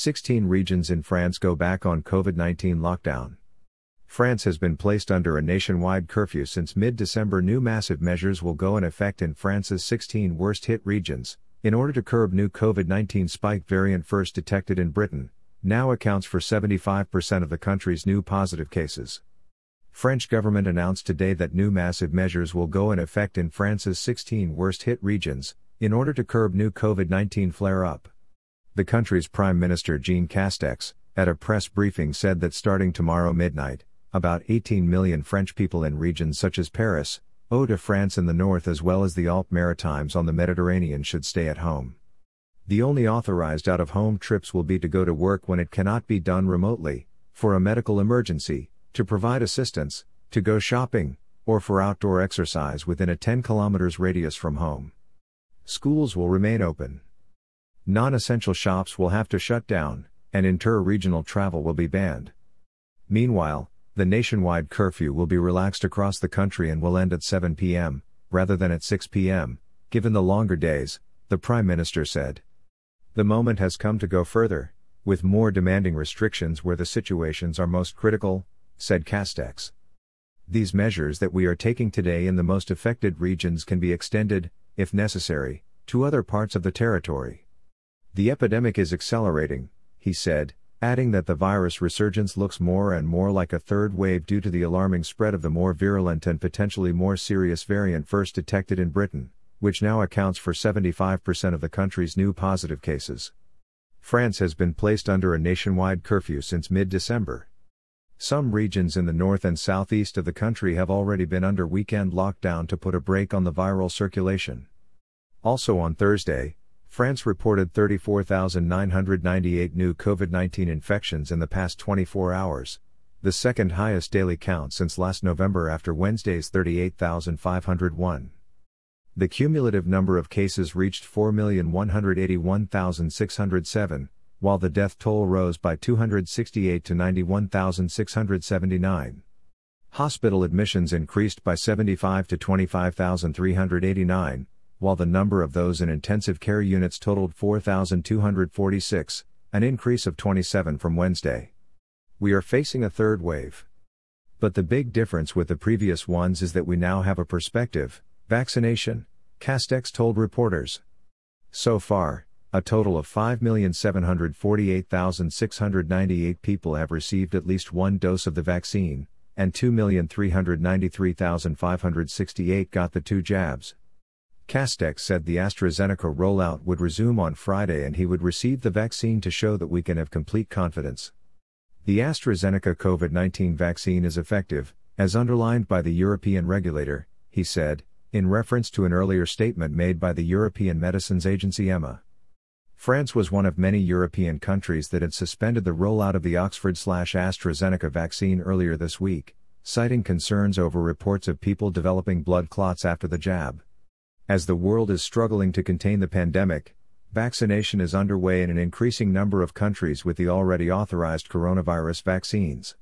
16 regions in France go back on COVID 19 lockdown. France has been placed under a nationwide curfew since mid December. New massive measures will go in effect in France's 16 worst hit regions, in order to curb new COVID 19 spike variant first detected in Britain, now accounts for 75% of the country's new positive cases. French government announced today that new massive measures will go in effect in France's 16 worst hit regions, in order to curb new COVID 19 flare up. The country's Prime Minister Jean Castex, at a press briefing, said that starting tomorrow midnight, about 18 million French people in regions such as Paris, Hauts-de-France in the north as well as the Alpes-Maritimes on the Mediterranean should stay at home. The only authorized out-of-home trips will be to go to work when it cannot be done remotely, for a medical emergency, to provide assistance, to go shopping, or for outdoor exercise within a 10 kilometers radius from home. Schools will remain open. Non-essential shops will have to shut down, and inter-regional travel will be banned. Meanwhile, the nationwide curfew will be relaxed across the country and will end at 7 p.m., rather than at 6 p.m., given the longer days, the Prime Minister said. The moment has come to go further, with more demanding restrictions where the situations are most critical, said Castex. These measures that we are taking today in the most affected regions can be extended, if necessary, to other parts of the territory. The epidemic is accelerating, he said, adding that the virus resurgence looks more and more like a third wave due to the alarming spread of the more virulent and potentially more serious variant first detected in Britain, which now accounts for 75% of the country's new positive cases. France has been placed under a nationwide curfew since mid December. Some regions in the north and southeast of the country have already been under weekend lockdown to put a brake on the viral circulation. Also on Thursday, France reported 34,998 new COVID 19 infections in the past 24 hours, the second highest daily count since last November after Wednesday's 38,501. The cumulative number of cases reached 4,181,607, while the death toll rose by 268 to 91,679. Hospital admissions increased by 75 to 25,389 while the number of those in intensive care units totaled 4,246, an increase of 27 from Wednesday. We are facing a third wave. But the big difference with the previous ones is that we now have a perspective vaccination, Castex told reporters. So far, a total of 5,748,698 people have received at least one dose of the vaccine, and 2,393,568 got the two jabs. Castex said the AstraZeneca rollout would resume on Friday and he would receive the vaccine to show that we can have complete confidence. The AstraZeneca COVID 19 vaccine is effective, as underlined by the European regulator, he said, in reference to an earlier statement made by the European Medicines Agency EMA. France was one of many European countries that had suspended the rollout of the Oxford AstraZeneca vaccine earlier this week, citing concerns over reports of people developing blood clots after the jab. As the world is struggling to contain the pandemic, vaccination is underway in an increasing number of countries with the already authorized coronavirus vaccines.